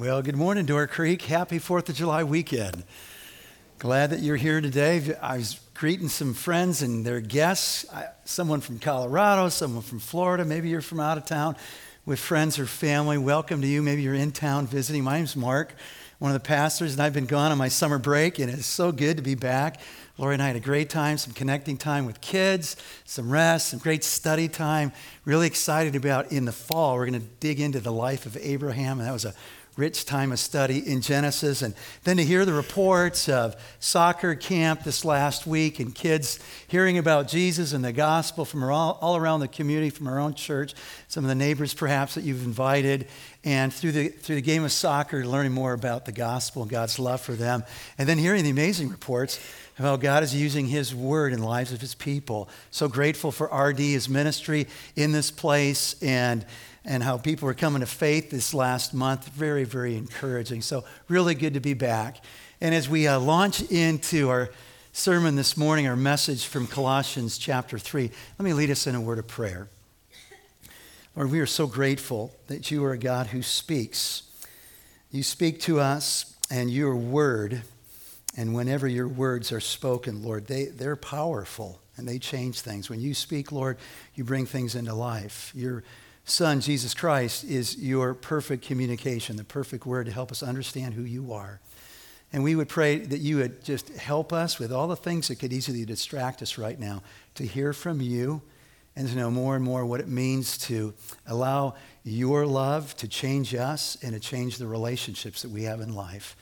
Well, good morning, Door Creek. Happy 4th of July weekend. Glad that you're here today. I was greeting some friends and their guests, someone from Colorado, someone from Florida, maybe you're from out of town with friends or family. Welcome to you. Maybe you're in town visiting. My name's Mark, one of the pastors, and I've been gone on my summer break, and it's so good to be back. Lori and I had a great time, some connecting time with kids, some rest, some great study time. Really excited about in the fall, we're going to dig into the life of Abraham, and that was a rich time of study in Genesis. And then to hear the reports of soccer camp this last week and kids hearing about Jesus and the gospel from all, all around the community, from our own church, some of the neighbors perhaps that you've invited, and through the, through the game of soccer, learning more about the gospel and God's love for them. And then hearing the amazing reports how God is using His word in the lives of His people. So grateful for RD, His ministry in this place, and and how people are coming to faith this last month. Very, very encouraging. So, really good to be back. And as we uh, launch into our sermon this morning, our message from Colossians chapter 3, let me lead us in a word of prayer. Lord, we are so grateful that you are a God who speaks. You speak to us, and your word, and whenever your words are spoken, Lord, they, they're powerful and they change things. When you speak, Lord, you bring things into life. You're Son, Jesus Christ, is your perfect communication, the perfect word to help us understand who you are. And we would pray that you would just help us with all the things that could easily distract us right now to hear from you and to know more and more what it means to allow your love to change us and to change the relationships that we have in life.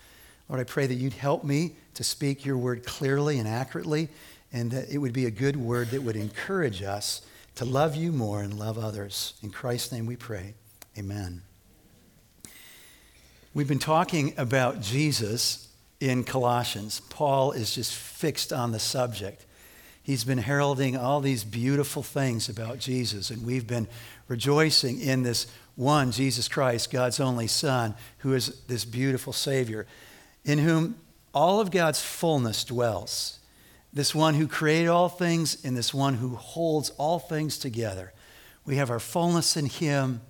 Lord, I pray that you'd help me to speak your word clearly and accurately, and that it would be a good word that would encourage us to love you more and love others. In Christ's name we pray. Amen. We've been talking about Jesus in Colossians. Paul is just fixed on the subject. He's been heralding all these beautiful things about Jesus, and we've been rejoicing in this one, Jesus Christ, God's only Son, who is this beautiful Savior, in whom all of God's fullness dwells this one who created all things and this one who holds all things together. We have our fullness in him.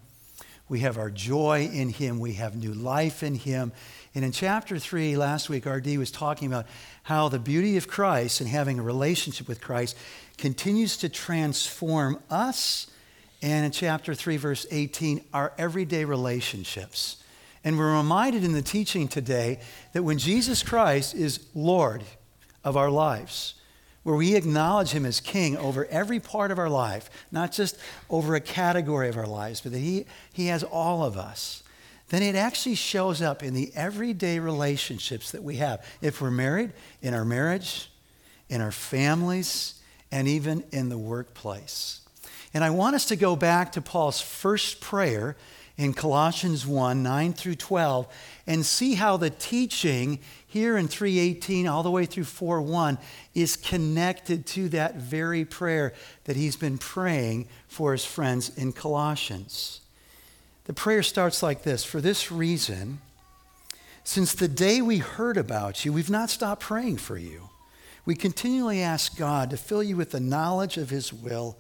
We have our joy in him. We have new life in him. And in chapter 3, last week, RD was talking about how the beauty of Christ and having a relationship with Christ continues to transform us. And in chapter 3, verse 18, our everyday relationships. And we're reminded in the teaching today that when Jesus Christ is Lord, of our lives, where we acknowledge Him as King over every part of our life, not just over a category of our lives, but that He, he has all of us, then it actually shows up in the everyday relationships that we have. If we're married, in our marriage, in our families, and even in the workplace. And I want us to go back to Paul's first prayer in Colossians 1 9 through 12 and see how the teaching here in 318 all the way through 4 1 is connected to that very prayer that he's been praying for his friends in Colossians. The prayer starts like this For this reason, since the day we heard about you, we've not stopped praying for you. We continually ask God to fill you with the knowledge of his will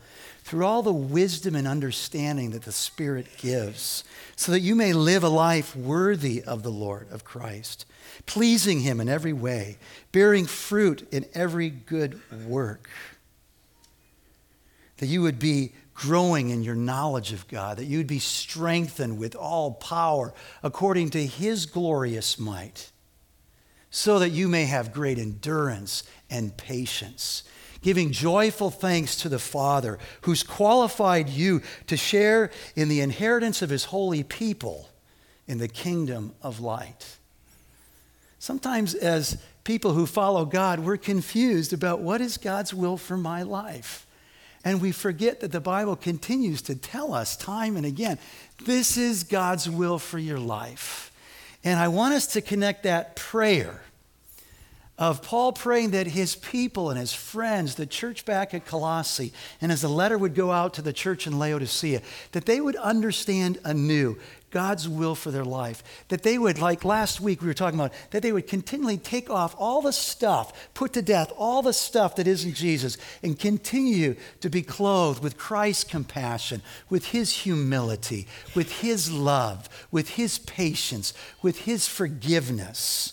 through all the wisdom and understanding that the Spirit gives, so that you may live a life worthy of the Lord, of Christ, pleasing Him in every way, bearing fruit in every good work. That you would be growing in your knowledge of God, that you would be strengthened with all power according to His glorious might, so that you may have great endurance and patience giving joyful thanks to the Father who's qualified you to share in the inheritance of his holy people in the kingdom of light. Sometimes, as people who follow God, we're confused about what is God's will for my life. And we forget that the Bible continues to tell us time and again this is God's will for your life. And I want us to connect that prayer of Paul praying that his people and his friends, the church back at Colossae, and as the letter would go out to the church in Laodicea, that they would understand anew God's will for their life. That they would, like last week we were talking about, that they would continually take off all the stuff, put to death all the stuff that isn't Jesus, and continue to be clothed with Christ's compassion, with his humility, with his love, with his patience, with his forgiveness.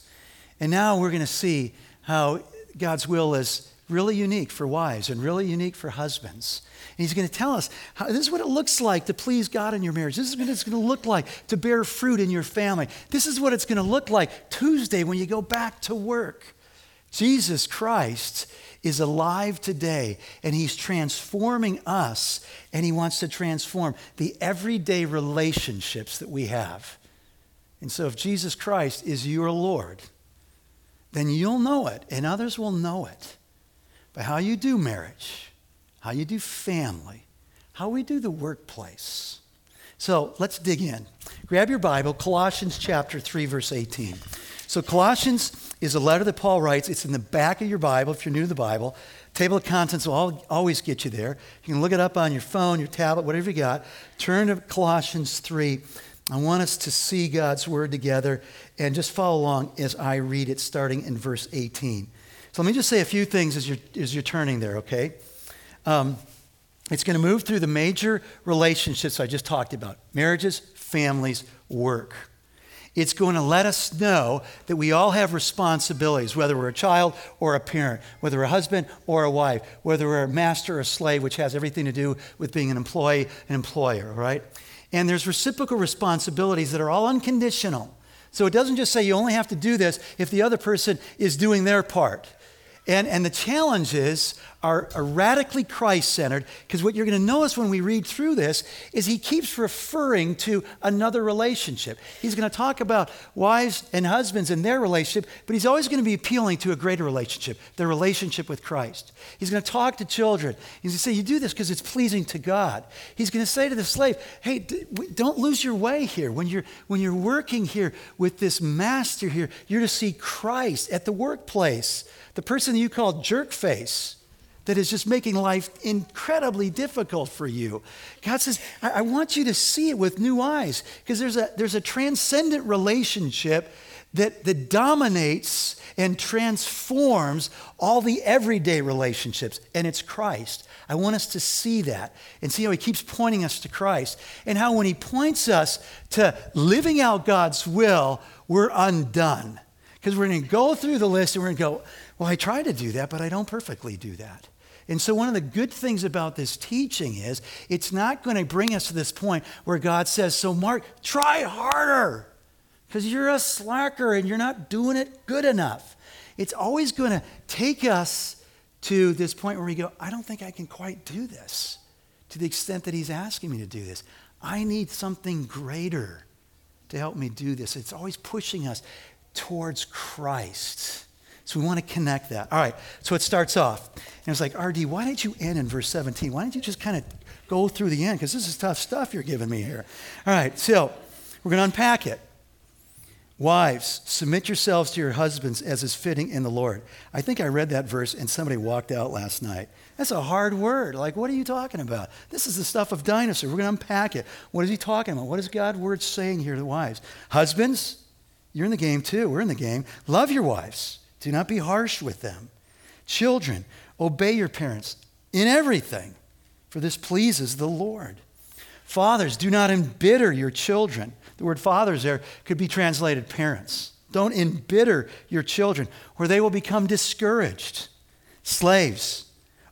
And now we're going to see how God's will is really unique for wives and really unique for husbands. And he's going to tell us how, this is what it looks like to please God in your marriage. This is what it's going to look like to bear fruit in your family. This is what it's going to look like Tuesday when you go back to work. Jesus Christ is alive today and he's transforming us and he wants to transform the everyday relationships that we have. And so if Jesus Christ is your Lord, then you'll know it and others will know it by how you do marriage how you do family, how we do the workplace. So let's dig in. Grab your Bible, Colossians chapter 3, verse 18. So, Colossians is a letter that Paul writes. It's in the back of your Bible if you're new to the Bible. Table of contents will always get you there. You can look it up on your phone, your tablet, whatever you got. Turn to Colossians 3. I want us to see God's word together and just follow along as I read it, starting in verse 18. So, let me just say a few things as you're, as you're turning there, okay? Um, it's going to move through the major relationships I just talked about marriages, families, work. It's going to let us know that we all have responsibilities, whether we're a child or a parent, whether we're a husband or a wife, whether we're a master or a slave, which has everything to do with being an employee, an employer, right? And there's reciprocal responsibilities that are all unconditional. So it doesn't just say you only have to do this if the other person is doing their part. And, and the challenges are, are radically Christ centered because what you're going to notice when we read through this is he keeps referring to another relationship. He's going to talk about wives and husbands and their relationship, but he's always going to be appealing to a greater relationship, the relationship with Christ. He's going to talk to children. He's going to say, You do this because it's pleasing to God. He's going to say to the slave, Hey, don't lose your way here. When you're, when you're working here with this master here, you're to see Christ at the workplace the person you call jerk face that is just making life incredibly difficult for you. God says, I, I want you to see it with new eyes because there's a, there's a transcendent relationship that, that dominates and transforms all the everyday relationships, and it's Christ. I want us to see that and see how he keeps pointing us to Christ and how when he points us to living out God's will, we're undone. Because we're going to go through the list and we're going to go, well, I try to do that, but I don't perfectly do that. And so, one of the good things about this teaching is it's not going to bring us to this point where God says, So, Mark, try harder because you're a slacker and you're not doing it good enough. It's always going to take us to this point where we go, I don't think I can quite do this to the extent that He's asking me to do this. I need something greater to help me do this. It's always pushing us towards Christ. So we want to connect that. All right, so it starts off. And it's like, RD, why didn't you end in verse 17? Why didn't you just kind of go through the end? Because this is tough stuff you're giving me here. All right, so we're going to unpack it. Wives, submit yourselves to your husbands as is fitting in the Lord. I think I read that verse and somebody walked out last night. That's a hard word. Like, what are you talking about? This is the stuff of dinosaur. We're going to unpack it. What is he talking about? What is God's word saying here to wives? Husbands, you're in the game too. We're in the game. Love your wives do not be harsh with them. Children, obey your parents in everything, for this pleases the Lord. Fathers, do not embitter your children. The word fathers there could be translated parents. Don't embitter your children, or they will become discouraged. Slaves,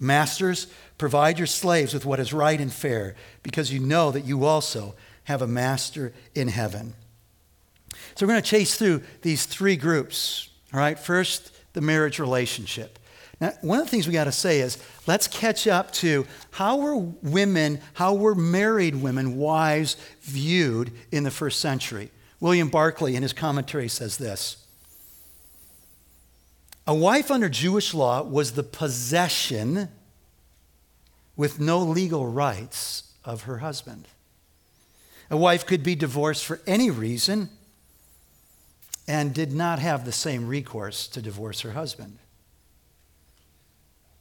Masters, provide your slaves with what is right and fair, because you know that you also have a master in heaven. So we're going to chase through these three groups all right, first, the marriage relationship. Now, one of the things we got to say is let's catch up to how were women, how were married women, wives, viewed in the first century. William Barclay, in his commentary, says this A wife under Jewish law was the possession with no legal rights of her husband. A wife could be divorced for any reason and did not have the same recourse to divorce her husband.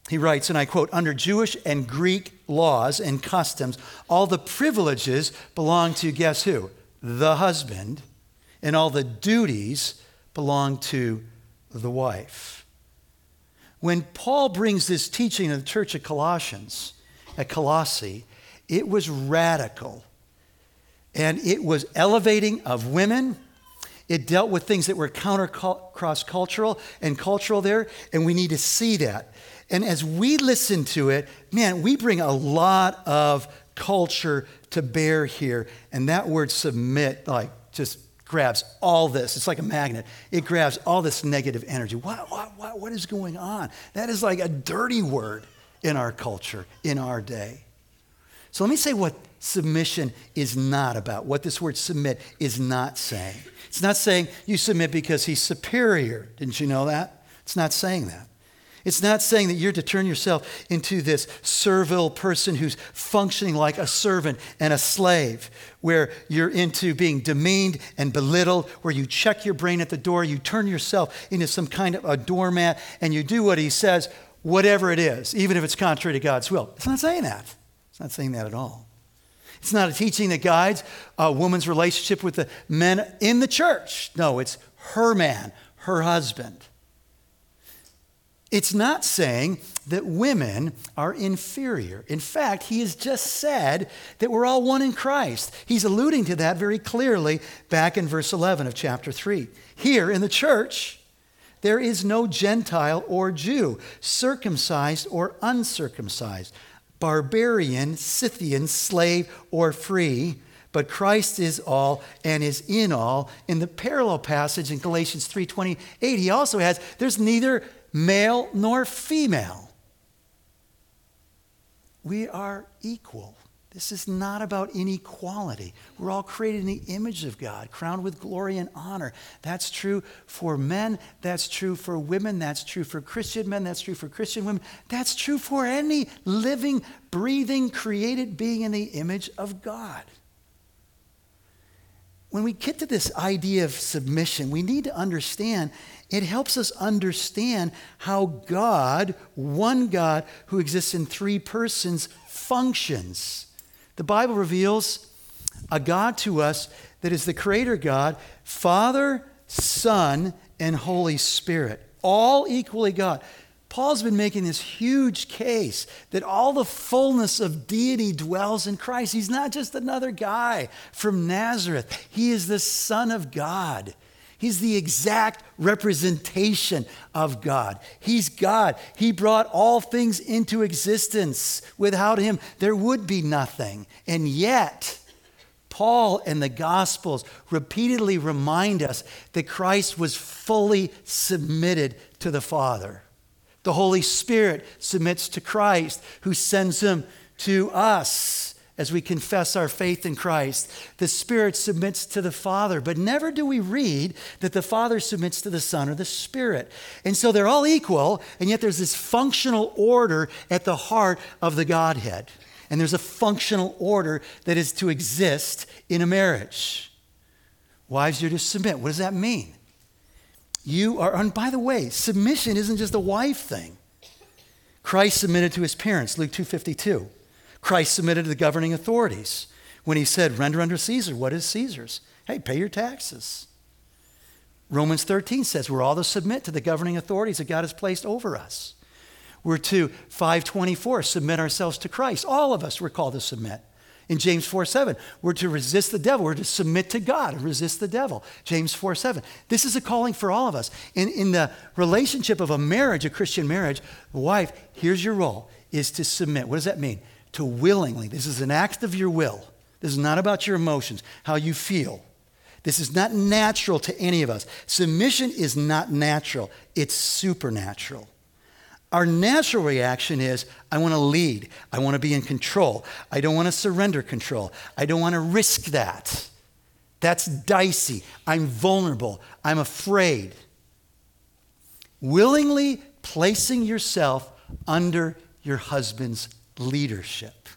He writes, and I quote, under Jewish and Greek laws and customs, all the privileges belong to guess who? The husband, and all the duties belong to the wife. When Paul brings this teaching to the church of Colossians, at Colossae, it was radical. And it was elevating of women it dealt with things that were counter cross cultural and cultural there, and we need to see that. And as we listen to it, man, we bring a lot of culture to bear here. And that word submit, like, just grabs all this. It's like a magnet. It grabs all this negative energy. What, what, what, what is going on? That is like a dirty word in our culture, in our day. So let me say what submission is not about, what this word submit is not saying. It's not saying you submit because he's superior. Didn't you know that? It's not saying that. It's not saying that you're to turn yourself into this servile person who's functioning like a servant and a slave, where you're into being demeaned and belittled, where you check your brain at the door, you turn yourself into some kind of a doormat, and you do what he says, whatever it is, even if it's contrary to God's will. It's not saying that. It's not saying that at all. It's not a teaching that guides a woman's relationship with the men in the church. No, it's her man, her husband. It's not saying that women are inferior. In fact, he has just said that we're all one in Christ. He's alluding to that very clearly back in verse 11 of chapter 3. Here in the church, there is no Gentile or Jew, circumcised or uncircumcised, barbarian, Scythian, slave, or free, but Christ is all and is in all. In the parallel passage in Galatians 3:28, he also has there's neither male nor female. We are equal. This is not about inequality. We're all created in the image of God, crowned with glory and honor. That's true for men. That's true for women. That's true for Christian men. That's true for Christian women. That's true for any living, breathing, created being in the image of God. When we get to this idea of submission, we need to understand it helps us understand how God, one God who exists in three persons, functions. The Bible reveals a God to us that is the Creator God, Father, Son, and Holy Spirit, all equally God. Paul's been making this huge case that all the fullness of deity dwells in Christ. He's not just another guy from Nazareth, he is the Son of God. He's the exact representation of God. He's God. He brought all things into existence. Without him, there would be nothing. And yet, Paul and the Gospels repeatedly remind us that Christ was fully submitted to the Father. The Holy Spirit submits to Christ, who sends him to us as we confess our faith in Christ. The Spirit submits to the Father, but never do we read that the Father submits to the Son or the Spirit. And so they're all equal, and yet there's this functional order at the heart of the Godhead. And there's a functional order that is to exist in a marriage. Wives, you're to submit. What does that mean? You are, and by the way, submission isn't just a wife thing. Christ submitted to his parents, Luke 252. Christ submitted to the governing authorities when he said, Render unto Caesar what is Caesar's. Hey, pay your taxes. Romans 13 says we're all to submit to the governing authorities that God has placed over us. We're to 524 submit ourselves to Christ. All of us were called to submit. In James 4 7, we're to resist the devil. We're to submit to God and resist the devil. James 4 7. This is a calling for all of us. In, in the relationship of a marriage, a Christian marriage, the wife, here's your role, is to submit. What does that mean? To willingly. This is an act of your will. This is not about your emotions, how you feel. This is not natural to any of us. Submission is not natural, it's supernatural. Our natural reaction is I want to lead, I want to be in control, I don't want to surrender control, I don't want to risk that. That's dicey. I'm vulnerable. I'm afraid. Willingly placing yourself under your husband's leadership.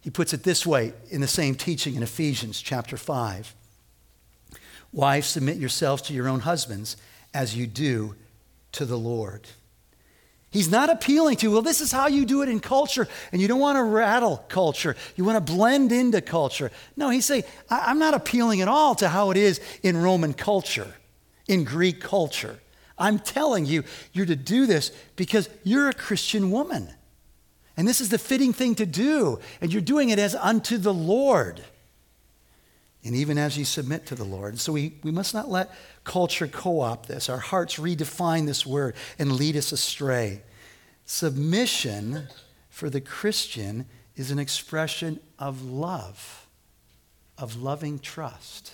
He puts it this way in the same teaching in Ephesians chapter 5. Wives, submit yourselves to your own husbands as you do to the Lord. He's not appealing to, well, this is how you do it in culture, and you don't want to rattle culture. You want to blend into culture. No, he's saying, I'm not appealing at all to how it is in Roman culture, in Greek culture. I'm telling you, you're to do this because you're a Christian woman. And this is the fitting thing to do, and you're doing it as unto the Lord. And even as you submit to the Lord. So we, we must not let culture co opt this. Our hearts redefine this word and lead us astray. Submission for the Christian is an expression of love, of loving trust.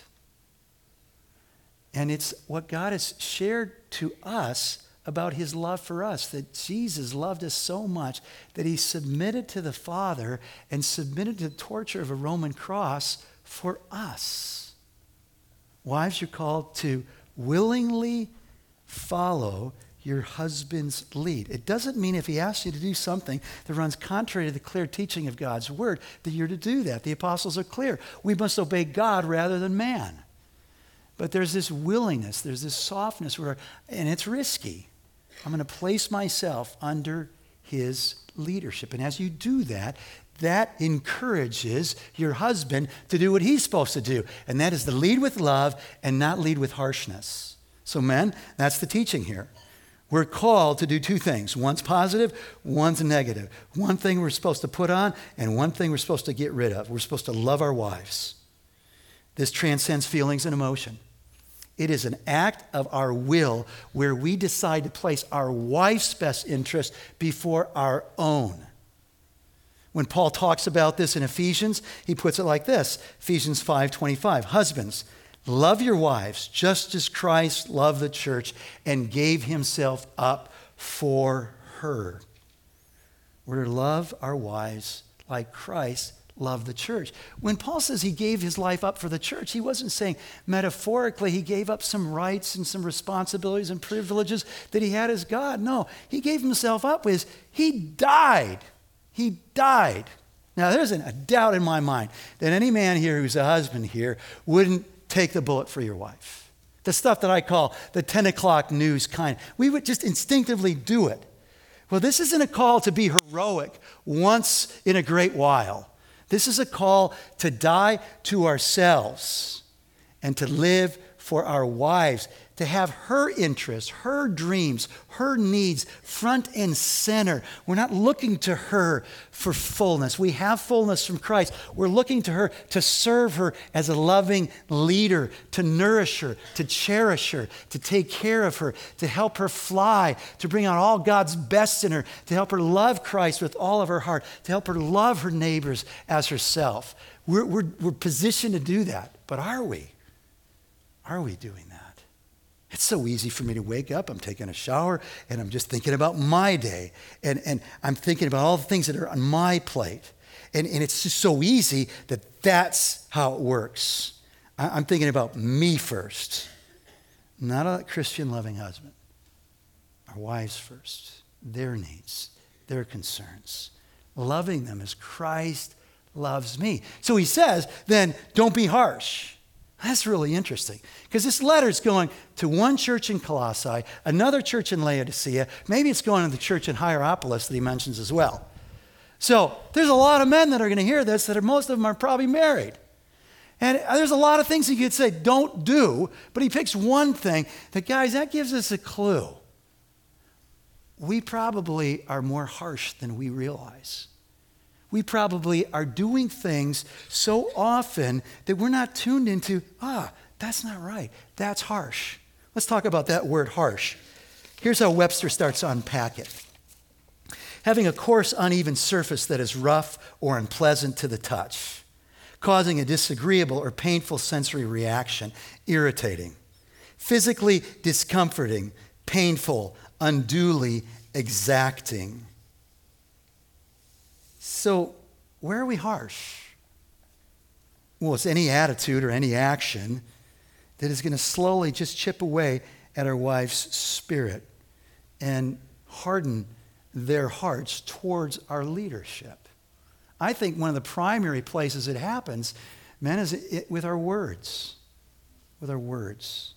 And it's what God has shared to us about his love for us that Jesus loved us so much that he submitted to the Father and submitted to the torture of a Roman cross for us. Wives, you're called to willingly follow your husband's lead. It doesn't mean if he asks you to do something that runs contrary to the clear teaching of God's word that you're to do that. The apostles are clear. We must obey God rather than man. But there's this willingness, there's this softness where, and it's risky. I'm going to place myself under his leadership. And as you do that, that encourages your husband to do what he's supposed to do, and that is to lead with love and not lead with harshness. So, men, that's the teaching here. We're called to do two things one's positive, one's negative. One thing we're supposed to put on, and one thing we're supposed to get rid of. We're supposed to love our wives. This transcends feelings and emotion. It is an act of our will where we decide to place our wife's best interest before our own. When Paul talks about this in Ephesians, he puts it like this Ephesians 5:25. Husbands, love your wives just as Christ loved the church and gave himself up for her. We're to love our wives like Christ loved the church. When Paul says he gave his life up for the church, he wasn't saying metaphorically he gave up some rights and some responsibilities and privileges that he had as God. No, he gave himself up with he died he died. Now, there isn't a doubt in my mind that any man here who's a husband here wouldn't take the bullet for your wife. The stuff that I call the 10 o'clock news kind. We would just instinctively do it. Well, this isn't a call to be heroic once in a great while. This is a call to die to ourselves and to live for our wives to have her interests, her dreams, her needs front and center. We're not looking to her for fullness. We have fullness from Christ. We're looking to her to serve her as a loving leader, to nourish her, to cherish her, to take care of her, to help her fly, to bring out all God's best in her, to help her love Christ with all of her heart, to help her love her neighbors as herself. We're, we're, we're positioned to do that, but are we? Are we doing that? It's so easy for me to wake up, I'm taking a shower, and I'm just thinking about my day. And, and I'm thinking about all the things that are on my plate. And, and it's just so easy that that's how it works. I'm thinking about me first, not a Christian loving husband. Our wives first, their needs, their concerns, loving them as Christ loves me. So he says, then don't be harsh. That's really interesting because this letter is going to one church in Colossae, another church in Laodicea, maybe it's going to the church in Hierapolis that he mentions as well. So there's a lot of men that are going to hear this that are, most of them are probably married. And uh, there's a lot of things he could say don't do, but he picks one thing that, guys, that gives us a clue. We probably are more harsh than we realize we probably are doing things so often that we're not tuned into, ah, that's not right. That's harsh. Let's talk about that word harsh. Here's how Webster starts to unpack it having a coarse, uneven surface that is rough or unpleasant to the touch, causing a disagreeable or painful sensory reaction, irritating, physically discomforting, painful, unduly exacting. So, where are we harsh? well, it's any attitude or any action that is going to slowly just chip away at our wife's spirit and harden their hearts towards our leadership. I think one of the primary places it happens, men, is it, with our words. With our words.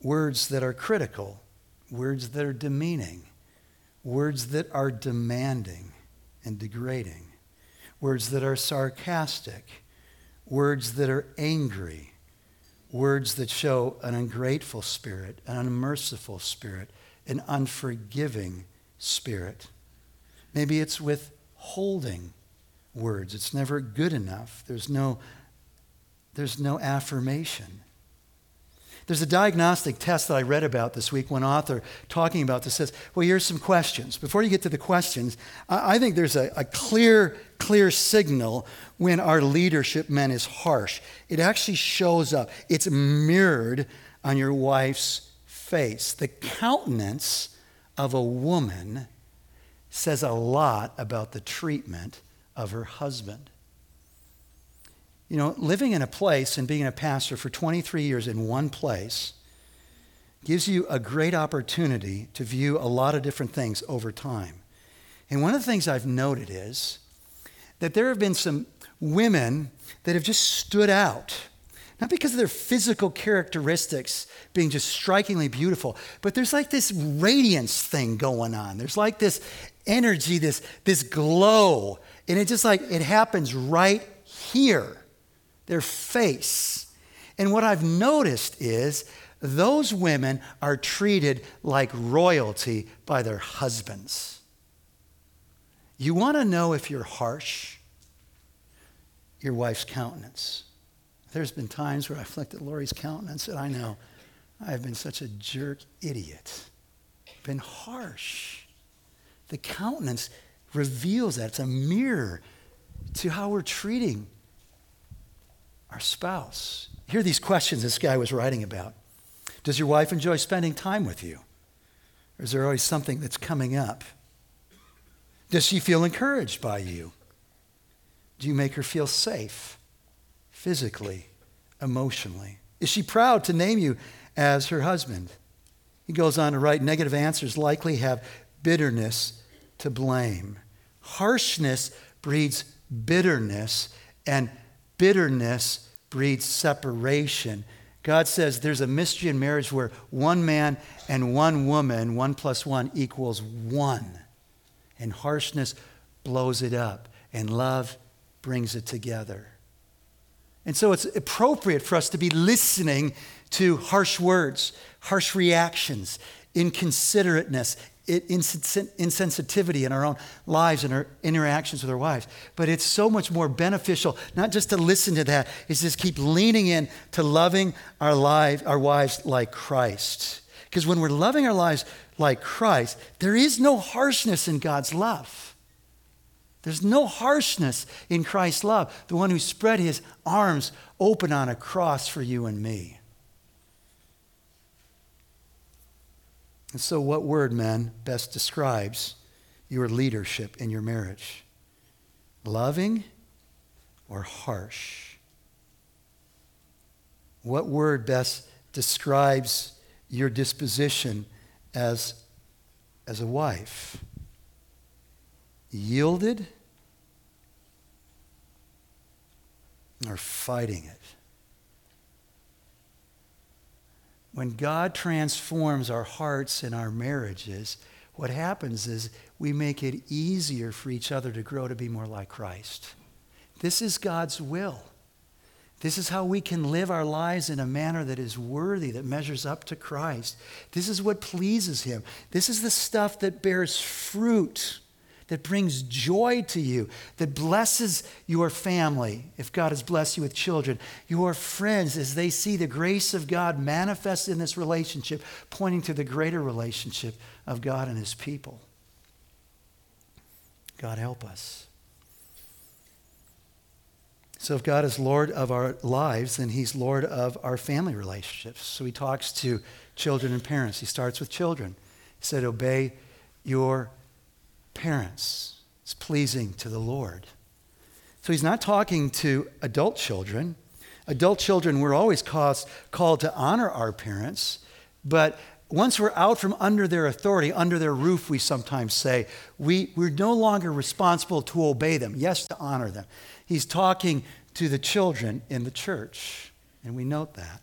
Words that are critical, words that are demeaning, words that are demanding and degrading, words that are sarcastic, words that are angry, words that show an ungrateful spirit, an unmerciful spirit, an unforgiving spirit. Maybe it's withholding words. It's never good enough. There's no, there's no affirmation. There's a diagnostic test that I read about this week. One author talking about this says, Well, here's some questions. Before you get to the questions, I think there's a, a clear, clear signal when our leadership man is harsh. It actually shows up, it's mirrored on your wife's face. The countenance of a woman says a lot about the treatment of her husband. You know, living in a place and being a pastor for 23 years in one place gives you a great opportunity to view a lot of different things over time. And one of the things I've noted is that there have been some women that have just stood out. Not because of their physical characteristics being just strikingly beautiful, but there's like this radiance thing going on. There's like this energy, this, this glow. And it just like, it happens right here their face. And what I've noticed is those women are treated like royalty by their husbands. You want to know if you're harsh? Your wife's countenance. There's been times where I've looked at Lori's countenance and I know I've been such a jerk idiot. Been harsh. The countenance reveals that. It's a mirror to how we're treating our spouse. Here are these questions this guy was writing about. Does your wife enjoy spending time with you? Or is there always something that's coming up? Does she feel encouraged by you? Do you make her feel safe physically, emotionally? Is she proud to name you as her husband? He goes on to write negative answers likely have bitterness to blame. Harshness breeds bitterness, and bitterness breeds separation. God says there's a mystery in marriage where one man and one woman, one plus one equals one. And harshness blows it up, and love brings it together. And so it's appropriate for us to be listening to harsh words, harsh reactions, inconsiderateness, insensitivity in our own lives and our interactions with our wives. But it's so much more beneficial not just to listen to that, is just keep leaning in to loving our lives, our wives like Christ. Because when we're loving our lives like Christ, there is no harshness in God's love. There's no harshness in Christ's love, the one who spread his arms open on a cross for you and me. And so, what word, man, best describes your leadership in your marriage? Loving or harsh? What word best describes your disposition as, as a wife? Yielded or fighting it? When God transforms our hearts and our marriages, what happens is we make it easier for each other to grow to be more like Christ. This is God's will. This is how we can live our lives in a manner that is worthy, that measures up to Christ. This is what pleases Him. This is the stuff that bears fruit that brings joy to you, that blesses your family, if God has blessed you with children, your friends, as they see the grace of God manifest in this relationship, pointing to the greater relationship of God and his people. God help us. So, if God is Lord of our lives, then He's Lord of our family relationships. So, He talks to children and parents. He starts with children. He said, Obey your parents. It's pleasing to the Lord. So he's not talking to adult children. Adult children, we're always caused, called to honor our parents, but once we're out from under their authority, under their roof, we sometimes say, we, we're no longer responsible to obey them. Yes, to honor them. He's talking to the children in the church, and we note that.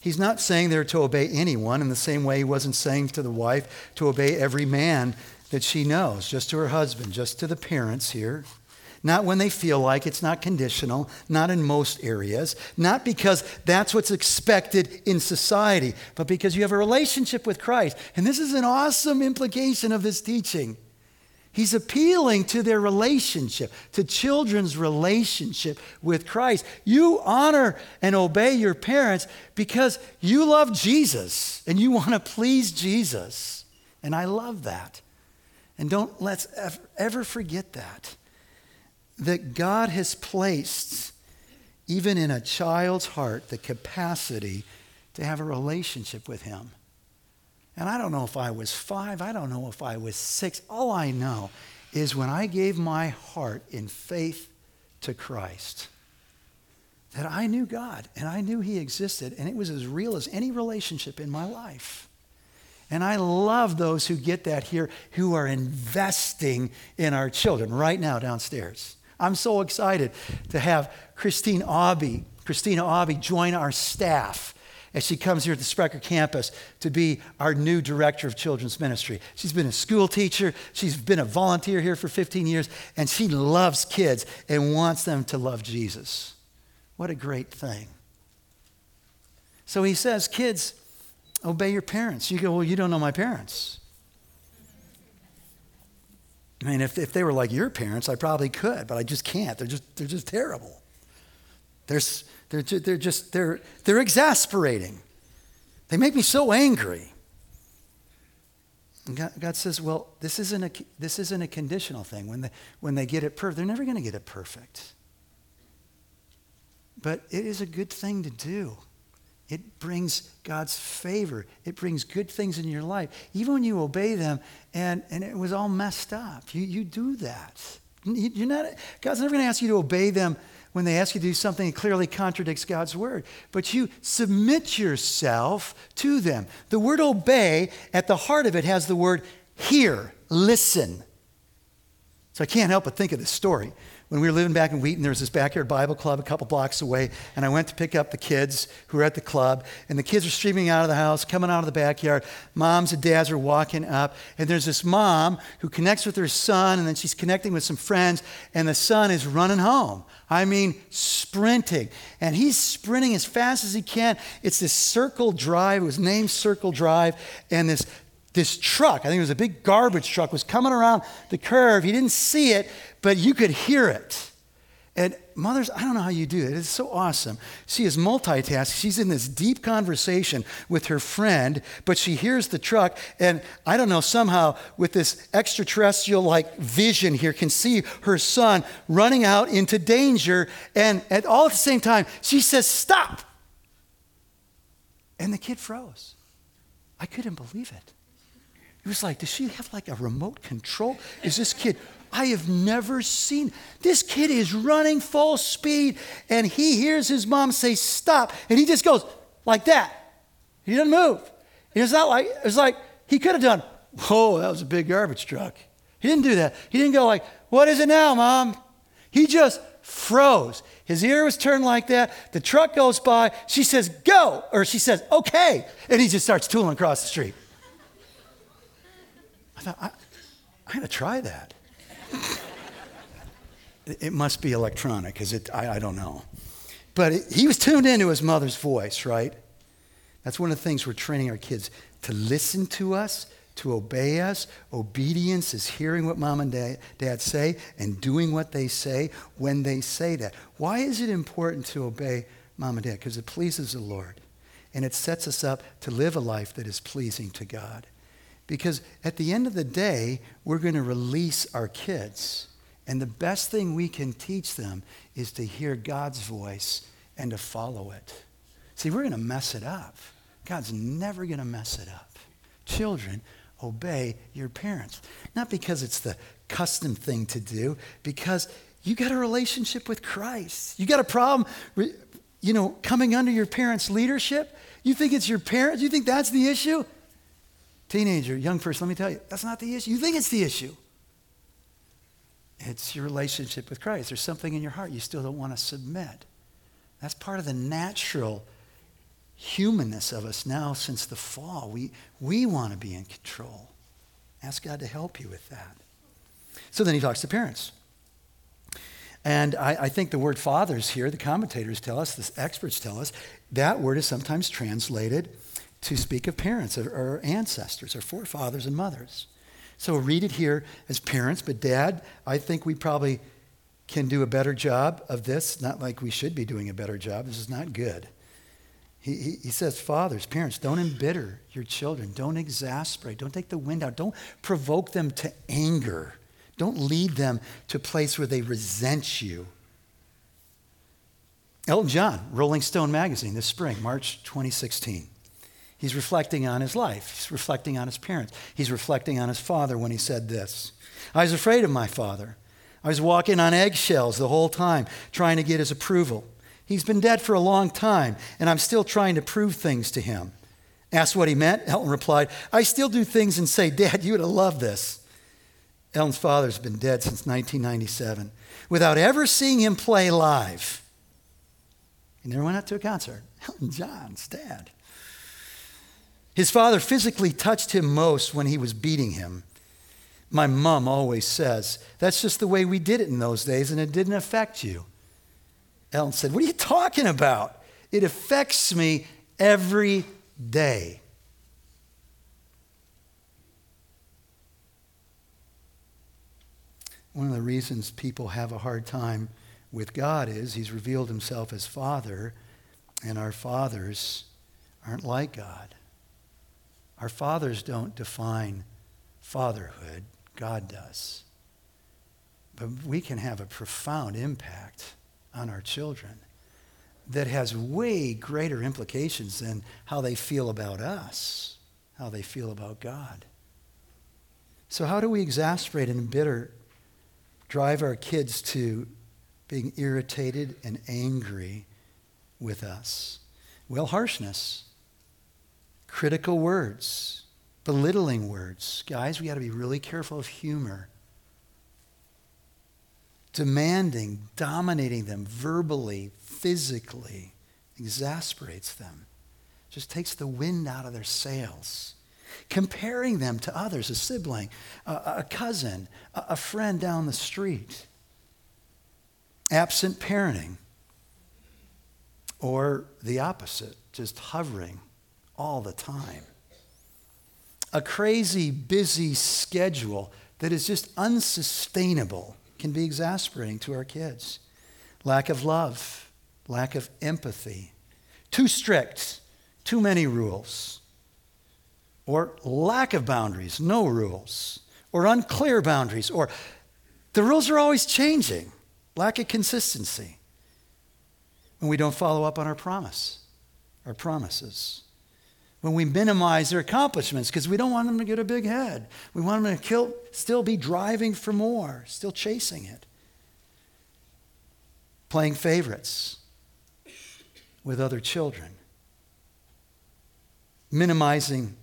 He's not saying they're to obey anyone in the same way he wasn't saying to the wife to obey every man that she knows, just to her husband, just to the parents here. Not when they feel like it's not conditional, not in most areas, not because that's what's expected in society, but because you have a relationship with Christ. And this is an awesome implication of this teaching. He's appealing to their relationship, to children's relationship with Christ. You honor and obey your parents because you love Jesus and you want to please Jesus. And I love that. And don't let's ever forget that. That God has placed, even in a child's heart, the capacity to have a relationship with Him. And I don't know if I was five, I don't know if I was six. All I know is when I gave my heart in faith to Christ, that I knew God and I knew He existed, and it was as real as any relationship in my life. And I love those who get that here, who are investing in our children right now downstairs. I'm so excited to have Christine Aubie, Christina Aubie join our staff as she comes here at the Sprecher campus to be our new director of children's ministry. She's been a school teacher, she's been a volunteer here for 15 years, and she loves kids and wants them to love Jesus. What a great thing. So he says, Kids, obey your parents. You go, Well, you don't know my parents. I mean, if, if they were like your parents, I probably could, but I just can't. They're just, they're just terrible. There's, they're, they're just, they're, they're exasperating. They make me so angry. And God, God says, well, this isn't a, this isn't a conditional thing. When they, when they get it perfect, they're never going to get it perfect. But it is a good thing to do. It brings God's favor. It brings good things in your life. Even when you obey them and, and it was all messed up, you, you do that. You're not, God's never going to ask you to obey them when they ask you to do something that clearly contradicts God's word. But you submit yourself to them. The word obey, at the heart of it, has the word hear, listen. So I can't help but think of this story when we were living back in Wheaton, there was this backyard Bible club a couple blocks away, and I went to pick up the kids who were at the club, and the kids are streaming out of the house, coming out of the backyard. Moms and dads are walking up, and there's this mom who connects with her son, and then she's connecting with some friends, and the son is running home. I mean, sprinting. And he's sprinting as fast as he can. It's this circle drive, it was named Circle Drive, and this this truck, I think it was a big garbage truck, was coming around the curve. He didn't see it, but you could hear it. And mothers, I don't know how you do it. It's so awesome. She is multitasking. She's in this deep conversation with her friend, but she hears the truck, and I don't know, somehow with this extraterrestrial like vision here, can see her son running out into danger. And at all at the same time, she says, Stop. And the kid froze. I couldn't believe it. It was like, does she have like a remote control? Is this kid? I have never seen. This kid is running full speed, and he hears his mom say, Stop. And he just goes like that. He doesn't move. It's not like, it's like he could have done, Whoa, that was a big garbage truck. He didn't do that. He didn't go like, What is it now, mom? He just froze. His ear was turned like that. The truck goes by. She says, Go. Or she says, Okay. And he just starts tooling across the street. I thought, I, I got to try that. It must be electronic, because I, I don't know. But it, he was tuned into his mother's voice, right? That's one of the things we're training our kids to listen to us, to obey us. Obedience is hearing what mom and dad, dad say and doing what they say when they say that. Why is it important to obey mom and dad? Because it pleases the Lord. And it sets us up to live a life that is pleasing to God. Because at the end of the day, we're going to release our kids. And the best thing we can teach them is to hear God's voice and to follow it. See, we're going to mess it up. God's never going to mess it up. Children, obey your parents. Not because it's the custom thing to do, because you got a relationship with Christ. You got a problem, you know, coming under your parents' leadership. You think it's your parents? You think that's the issue? Teenager, young person, let me tell you, that's not the issue. You think it's the issue. It's your relationship with Christ. There's something in your heart you still don't want to submit. That's part of the natural humanness of us now since the fall. We, we want to be in control. Ask God to help you with that. So then he talks to parents. And I, I, think the word fathers here, the commentators tell us, the experts tell us, that word is sometimes translated to speak of parents or, or ancestors or forefathers and mothers. So we'll read it here as parents, but dad, I think we probably can do a better job of this. Not like we should be doing a better job. This is not good. He, he, he, says, Fathers, parents, don't embitter your children. Don't exasperate. Don't take the wind out. Don't provoke them to anger. Don't lead them to a place where they resent you. Elton John, Rolling Stone magazine this spring, March 2016. He's reflecting on his life. He's reflecting on his parents. He's reflecting on his father when he said this I was afraid of my father. I was walking on eggshells the whole time, trying to get his approval. He's been dead for a long time, and I'm still trying to prove things to him. Asked what he meant, Elton replied, I still do things and say, Dad, you would have loved this. Elton's father's been dead since 1997 without ever seeing him play live. He never went out to a concert. Elton John's dad. His father physically touched him most when he was beating him. My mom always says, that's just the way we did it in those days, and it didn't affect you. Elton said, What are you talking about? It affects me every day. One of the reasons people have a hard time with God is he's revealed himself as Father, and our fathers aren't like God. Our fathers don't define fatherhood, God does. But we can have a profound impact on our children that has way greater implications than how they feel about us, how they feel about God. So, how do we exasperate and embitter drive our kids to being irritated and angry with us? Well, harshness, critical words, belittling words. Guys, we got to be really careful of humor. Demanding, dominating them verbally, physically, exasperates them. Just takes the wind out of their sails comparing them to others, a sibling, a, a cousin, a, a friend down the street. Absent parenting, or the opposite, just hovering all the time. A crazy, busy schedule that is just unsustainable can be exasperating to our kids. Lack of love, lack of empathy, too strict, too many rules or lack of boundaries, no rules, or unclear boundaries, or the rules are always changing, lack of consistency. When we don't follow up on our promise, our promises. When we minimize their accomplishments because we don't want them to get a big head. We want them to kill, still be driving for more, still chasing it. Playing favorites with other children. Minimizing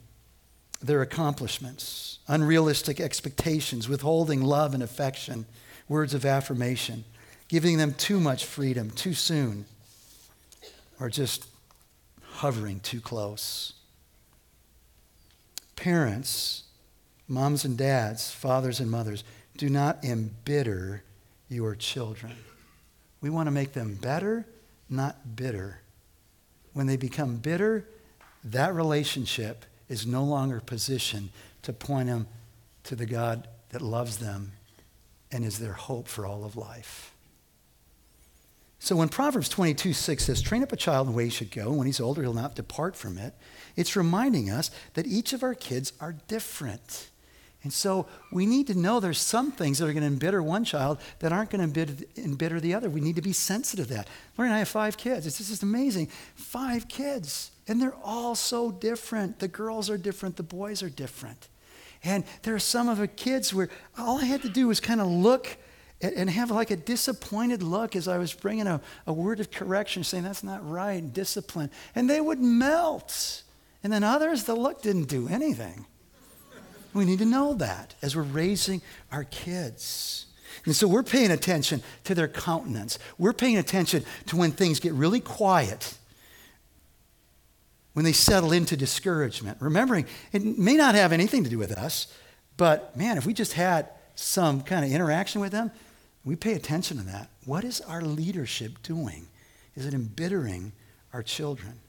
their accomplishments, unrealistic expectations, withholding love and affection, words of affirmation, giving them too much freedom too soon, or just hovering too close. Parents, moms and dads, fathers and mothers, do not embitter your children. We want to make them better, not bitter. When they become bitter, that relationship is no longer positioned to point them to the God that loves them and is their hope for all of life. So when Proverbs 22, 6 says, train up a child in the way he should go, and when he's older, he'll not depart from it, it's reminding us that each of our kids are different. And so we need to know there's some things that are going to embitter one child that aren't going to embitter the other. We need to be sensitive to that. Lori and I have five kids. It's just amazing. Five kids. And they're all so different. The girls are different, the boys are different. And there are some of the kids where all I had to do was kind of look and, and have like a disappointed look as I was bringing a, a word of correction, saying that's not right, discipline. And they would melt. And then others, the look didn't do anything. We need to know that as we're raising our kids. And so we're paying attention to their countenance. We're paying attention to when things get really quiet, when they settle into discouragement. Remembering, it may not have anything to do with us, but man, if we just had some kind of interaction with them, we pay attention to that. What is our leadership doing? Is it embittering our children?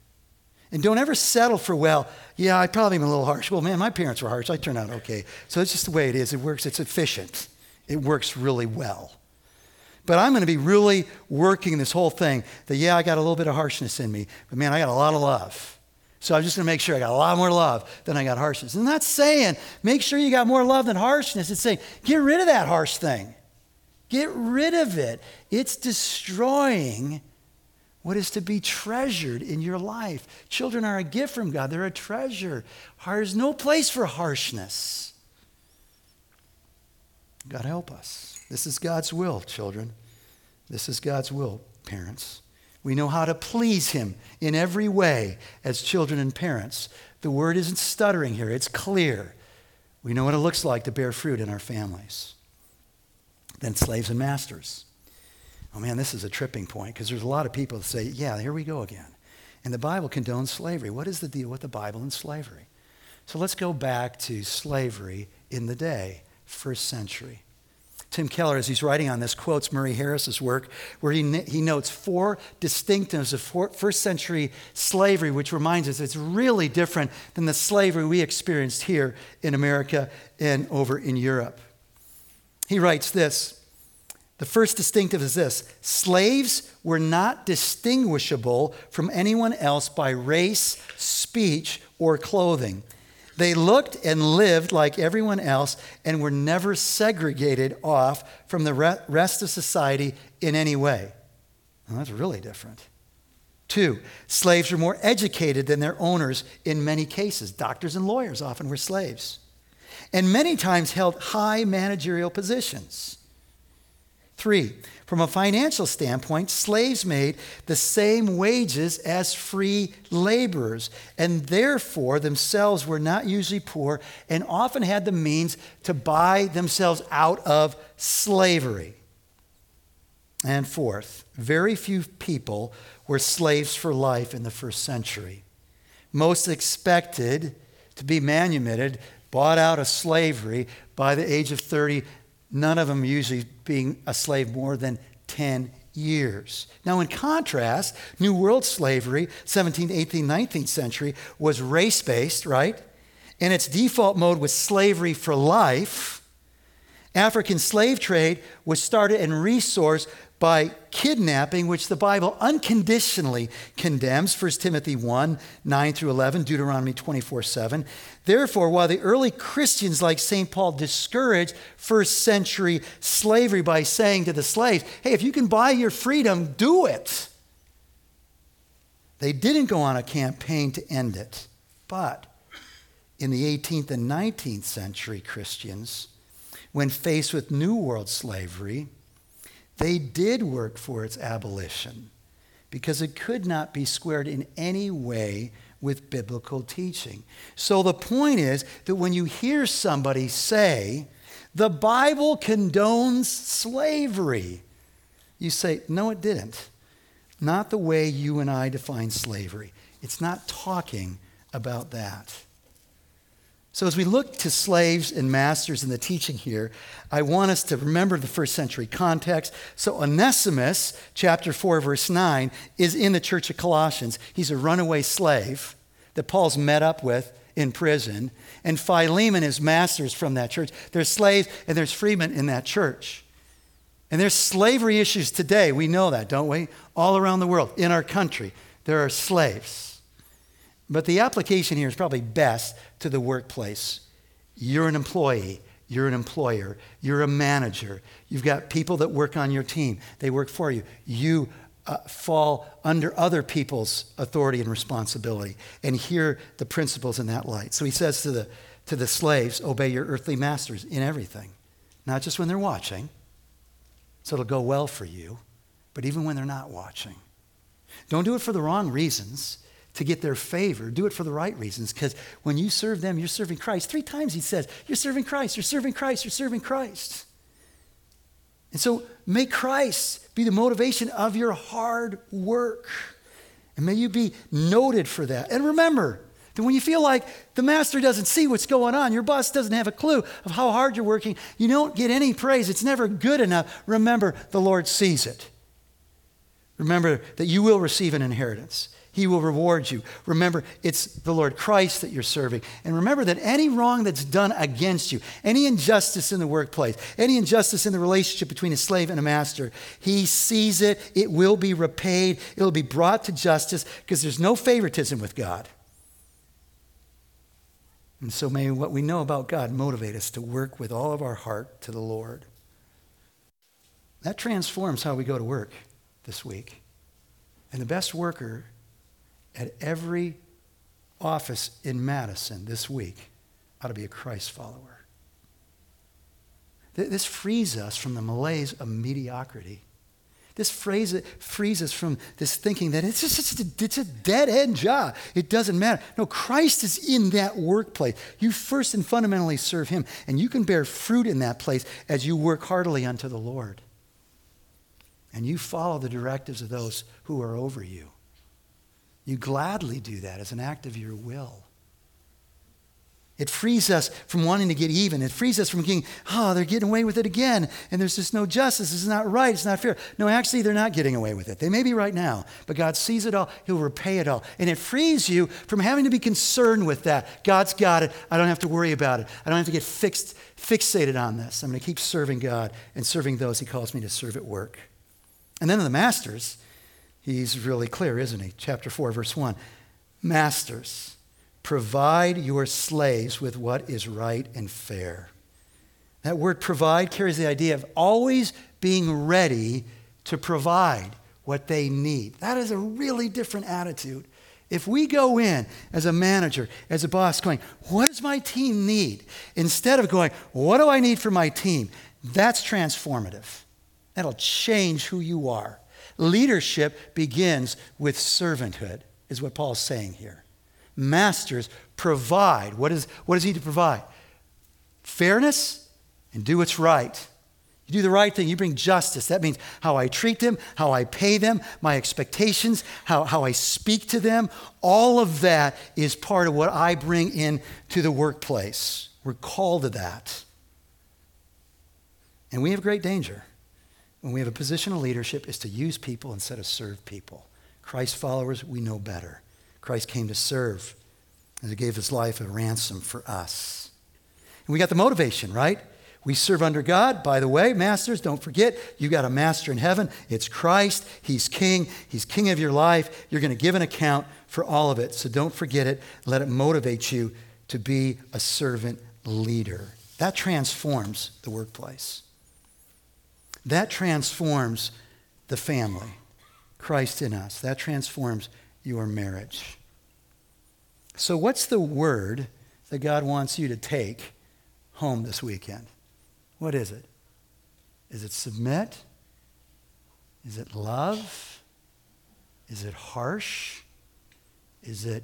And don't ever settle for, well, yeah, I probably am a little harsh. Well, man, my parents were harsh. I turned out okay. So it's just the way it is. It works, it's efficient, it works really well. But I'm going to be really working this whole thing that, yeah, I got a little bit of harshness in me, but man, I got a lot of love. So I'm just going to make sure I got a lot more love than I got harshness. And that's saying make sure you got more love than harshness. It's saying get rid of that harsh thing. Get rid of it. It's destroying what is to be treasured in your life. Children are a gift from God, they're a treasure. There's no place for harshness. God help us. This is God's will, children. This is God's will, parents. We know how to please Him in every way as children and parents. The word isn't stuttering here, it's clear. We know what it looks like to bear fruit in our families. Then, slaves and masters. Oh man, this is a tripping point because there's a lot of people that say, yeah, here we go again. And the Bible condones slavery. What is the deal with the Bible and slavery? So let's go back to slavery in the day, first century. Tim Keller, as he's writing on this, quotes Murray Harris's work, where he, he notes four distinctives of first century slavery, which reminds us it's really different than the slavery we experienced here in America and over in Europe. He writes this The first distinctive is this slaves were not distinguishable from anyone else by race, speech, or clothing. They looked and lived like everyone else and were never segregated off from the rest of society in any way. Well, that's really different. Two, slaves were more educated than their owners in many cases. Doctors and lawyers often were slaves, and many times held high managerial positions. Three, from a financial standpoint, slaves made the same wages as free laborers, and therefore themselves were not usually poor and often had the means to buy themselves out of slavery. And fourth, very few people were slaves for life in the first century. Most expected to be manumitted, bought out of slavery by the age of 30 none of them usually being a slave more than 10 years. Now, in contrast, New World slavery, 17th, 18th, 19th century, was race based, right? And its default mode was slavery for life. African slave trade was started and resourced by kidnapping, which the Bible unconditionally condemns, 1 Timothy 1 9 through 11, Deuteronomy 24 7. Therefore, while the early Christians like St. Paul discouraged first century slavery by saying to the slaves, hey, if you can buy your freedom, do it. They didn't go on a campaign to end it. But in the 18th and 19th century Christians, when faced with New World slavery, they did work for its abolition because it could not be squared in any way with biblical teaching. So the point is that when you hear somebody say, the Bible condones slavery, you say, no, it didn't. Not the way you and I define slavery. It's not talking about that. So, as we look to slaves and masters in the teaching here, I want us to remember the first century context. So, Onesimus, chapter 4, verse 9, is in the church of Colossians. He's a runaway slave that Paul's met up with in prison. And Philemon is masters from that church. There's slaves and there's freemen in that church. And there's slavery issues today. We know that, don't we? All around the world, in our country, there are slaves. But the application here is probably best to the workplace. You're an employee, you're an employer, you're a manager, you've got people that work on your team, they work for you. You uh, fall under other people's authority and responsibility. And hear the principles in that light. So he says to the, to the slaves, obey your earthly masters in everything, not just when they're watching. so it'll go well for you, but even when they're not watching. Don't do it for the wrong reasons to get their favor. Do it for the right reasons because when you serve them, you're serving Christ. Three times he says, You're serving Christ, you're serving Christ, you're serving Christ. And so may Christ be the motivation of your hard work. And may you be noted for that. And remember that when you feel like the master doesn't see what's going on, your boss doesn't have a clue of how hard you're working, you don't get any praise. It's never good enough. Remember, the Lord sees it. Remember that you will receive an inheritance. He will reward you. Remember, it's the Lord Christ that you're serving. And remember that any wrong that's done against you, any injustice in the workplace, any injustice in the relationship between a slave and a master, He sees it. It will be repaid. It will be brought to justice because there's no favoritism with God. And so may what we know about God motivate us to work with all of our heart to the Lord. That transforms how we go to work this week. And the best worker at every office in Madison this week ought to be a Christ follower. This frees us from the malaise of mediocrity. This phrase frees us from this thinking that it's just it's a, it's a dead end job. It doesn't matter. No, Christ is in that workplace. You first and fundamentally serve Him, and you can bear fruit in that place as you work heartily unto the Lord. And you follow the directives of those who are over you. You gladly do that as an act of your will. It frees us from wanting to get even. It frees us from getting, oh, they're getting away with it again. And there's just no justice. It's not right. It's not fair. No, actually, they're not getting away with it. They may be right now, but God sees it all. He'll repay it all. And it frees you from having to be concerned with that. God's got it. I don't have to worry about it. I don't have to get fixed, fixated on this. I'm going to keep serving God and serving those He calls me to serve at work. And then the masters, he's really clear, isn't he? Chapter 4, verse 1. Masters, provide your slaves with what is right and fair. That word provide carries the idea of always being ready to provide what they need. That is a really different attitude. If we go in as a manager, as a boss, going, What does my team need? Instead of going, What do I need for my team? That's transformative. That'll change who you are. Leadership begins with servanthood, is what Paul's saying here. Masters provide. What is, what is he to provide? Fairness and do what's right. You do the right thing, you bring justice. That means how I treat them, how I pay them, my expectations, how, how I speak to them. All of that is part of what I bring in to the workplace. We're called to that. And we have great danger when we have a position of leadership is to use people instead of serve people. Christ followers, we know better. Christ came to serve, and he gave his life a ransom for us. And we got the motivation, right? We serve under God. By the way, masters, don't forget, you got a master in heaven. It's Christ. He's king. He's king of your life. You're going to give an account for all of it. So don't forget it. Let it motivate you to be a servant leader. That transforms the workplace. That transforms the family. Christ in us. That transforms your marriage. So, what's the word that God wants you to take home this weekend? What is it? Is it submit? Is it love? Is it harsh? Is it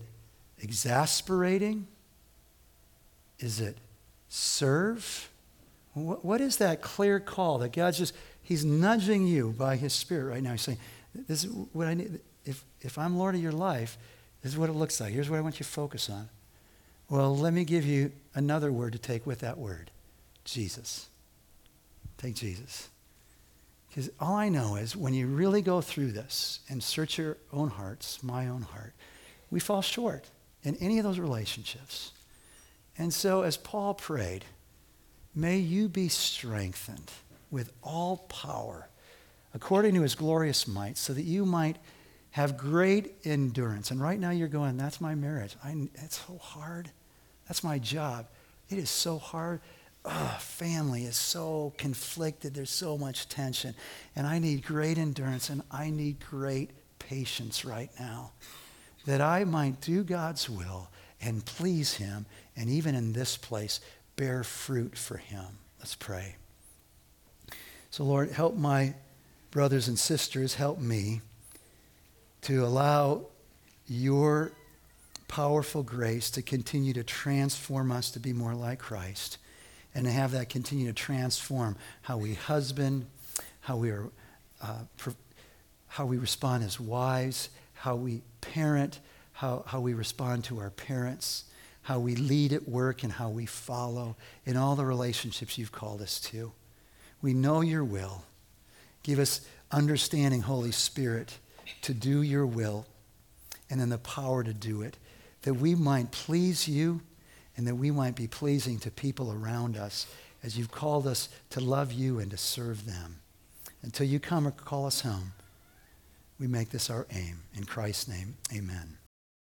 exasperating? Is it serve? What is that clear call that God's just, He's nudging you by His Spirit right now? He's saying, This is what I need. If, if I'm Lord of your life, this is what it looks like. Here's what I want you to focus on. Well, let me give you another word to take with that word Jesus. Take Jesus. Because all I know is when you really go through this and search your own hearts, my own heart, we fall short in any of those relationships. And so, as Paul prayed, May you be strengthened with all power according to his glorious might, so that you might have great endurance. And right now you're going, that's my marriage. I, it's so hard. That's my job. It is so hard. Ugh, family is so conflicted. There's so much tension. And I need great endurance and I need great patience right now that I might do God's will and please Him. And even in this place, bear fruit for him. Let's pray. So, Lord, help my brothers and sisters, help me to allow your powerful grace to continue to transform us to be more like Christ and to have that continue to transform how we husband, how we are, uh, how we respond as wives, how we parent, how, how we respond to our parents, how we lead at work, and how we follow in all the relationships you've called us to. We know your will. Give us understanding, Holy Spirit, to do your will and then the power to do it, that we might please you and that we might be pleasing to people around us as you've called us to love you and to serve them. Until you come or call us home, we make this our aim. In Christ's name, amen.